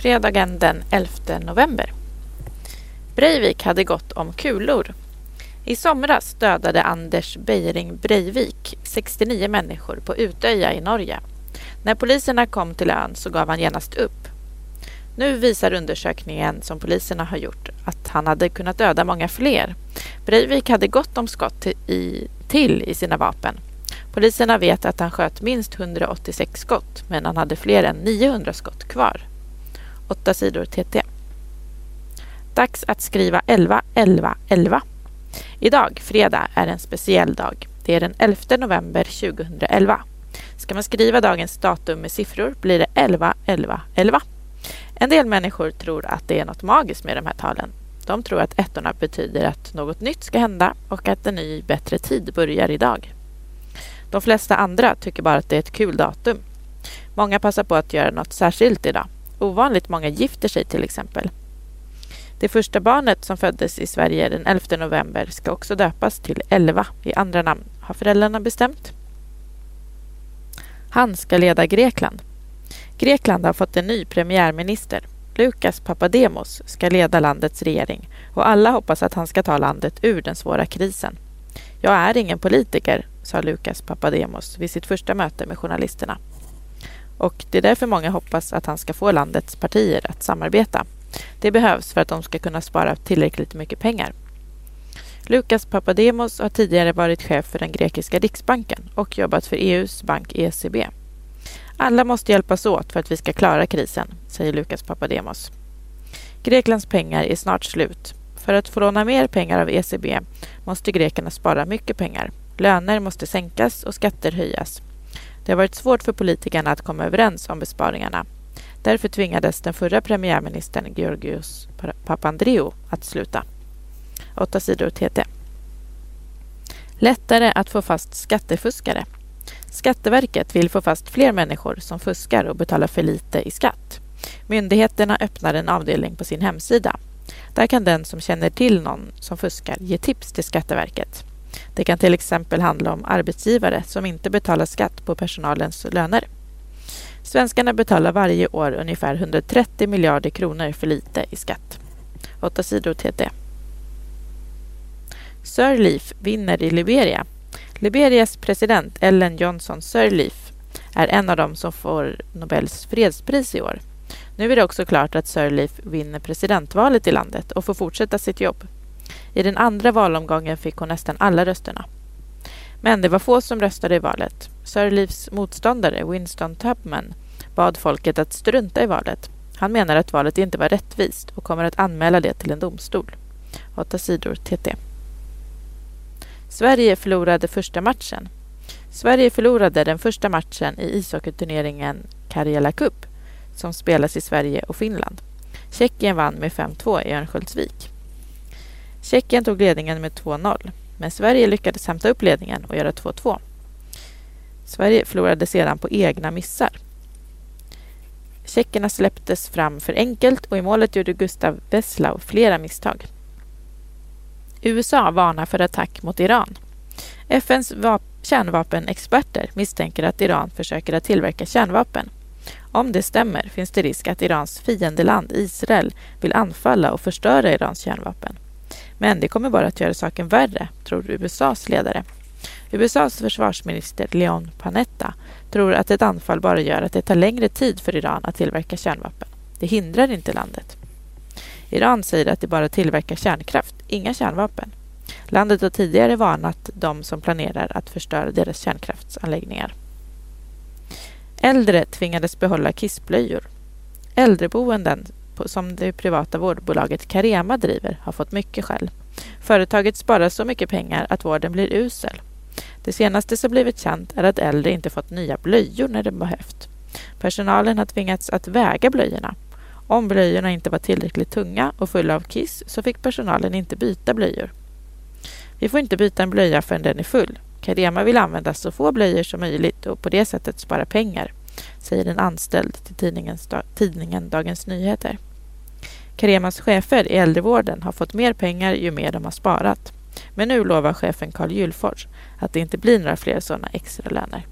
fredagen den 11 november. Breivik hade gått om kulor. I somras dödade Anders Beiring Breivik 69 människor på Utöja i Norge. När poliserna kom till ön så gav han genast upp. Nu visar undersökningen som poliserna har gjort att han hade kunnat döda många fler. Breivik hade gott om skott i, till i sina vapen. Poliserna vet att han sköt minst 186 skott men han hade fler än 900 skott kvar. 8 sidor TT. Dags att skriva 11, 11, 11. Idag, fredag, är en speciell dag. Det är den 11 november 2011. Ska man skriva dagens datum med siffror blir det 11, 11, 11. En del människor tror att det är något magiskt med de här talen. De tror att ettorna betyder att något nytt ska hända och att en ny, bättre tid börjar idag. De flesta andra tycker bara att det är ett kul datum. Många passar på att göra något särskilt idag. Ovanligt många gifter sig till exempel. Det första barnet som föddes i Sverige den 11 november ska också döpas till Elva i andra namn, har föräldrarna bestämt. Han ska leda Grekland. Grekland har fått en ny premiärminister. Lukas Papademos ska leda landets regering och alla hoppas att han ska ta landet ur den svåra krisen. Jag är ingen politiker, sa Lukas Papademos vid sitt första möte med journalisterna. Och det är därför många hoppas att han ska få landets partier att samarbeta. Det behövs för att de ska kunna spara tillräckligt mycket pengar. Lukas Papademos har tidigare varit chef för den grekiska riksbanken och jobbat för EUs bank ECB. Alla måste hjälpas åt för att vi ska klara krisen, säger Lukas Papademos. Greklands pengar är snart slut. För att få låna mer pengar av ECB måste grekerna spara mycket pengar. Löner måste sänkas och skatter höjas. Det har varit svårt för politikerna att komma överens om besparingarna. Därför tvingades den förra premiärministern Georgios Papandreou att sluta. 8 sidor TT. Lättare att få fast skattefuskare. Skatteverket vill få fast fler människor som fuskar och betalar för lite i skatt. Myndigheterna öppnar en avdelning på sin hemsida. Där kan den som känner till någon som fuskar ge tips till Skatteverket. Det kan till exempel handla om arbetsgivare som inte betalar skatt på personalens löner. Svenskarna betalar varje år ungefär 130 miljarder kronor för lite i skatt. 8 sidor TT. Sirleaf vinner i Liberia. Liberias president Ellen Johnson Sirleaf är en av dem som får Nobels fredspris i år. Nu är det också klart att Sirleaf vinner presidentvalet i landet och får fortsätta sitt jobb. I den andra valomgången fick hon nästan alla rösterna. Men det var få som röstade i valet. Sirleafs motståndare Winston Tubman bad folket att strunta i valet. Han menar att valet inte var rättvist och kommer att anmäla det till en domstol. 8 sidor TT. Sverige förlorade första matchen. Sverige förlorade den första matchen i ishockeyturneringen Karjala Cup som spelas i Sverige och Finland. Tjeckien vann med 5-2 i Örnsköldsvik. Tjeckien tog ledningen med 2-0, men Sverige lyckades hämta upp ledningen och göra 2-2. Sverige förlorade sedan på egna missar. Tjeckerna släpptes fram för enkelt och i målet gjorde Gustav Wesslau flera misstag. USA varnar för attack mot Iran. FNs kärnvapenexperter misstänker att Iran försöker att tillverka kärnvapen. Om det stämmer finns det risk att Irans fiendeland Israel vill anfalla och förstöra Irans kärnvapen. Men det kommer bara att göra saken värre, tror USAs ledare. USAs försvarsminister Leon Panetta tror att ett anfall bara gör att det tar längre tid för Iran att tillverka kärnvapen. Det hindrar inte landet. Iran säger att det bara tillverkar kärnkraft, inga kärnvapen. Landet har tidigare varnat de som planerar att förstöra deras kärnkraftsanläggningar. Äldre tvingades behålla kissblöjor. Äldreboenden som det privata vårdbolaget Carema driver har fått mycket skäll. Företaget sparar så mycket pengar att vården blir usel. Det senaste som blivit känt är att äldre inte fått nya blöjor när de behövt. Personalen har tvingats att väga blöjorna. Om blöjorna inte var tillräckligt tunga och fulla av kiss så fick personalen inte byta blöjor. Vi får inte byta en blöja förrän den är full. Carema vill använda så få blöjor som möjligt och på det sättet spara pengar, säger en anställd till tidningen Dagens Nyheter. Caremas chefer i äldrevården har fått mer pengar ju mer de har sparat. Men nu lovar chefen Carl Gyllfors att det inte blir några fler sådana extra löner.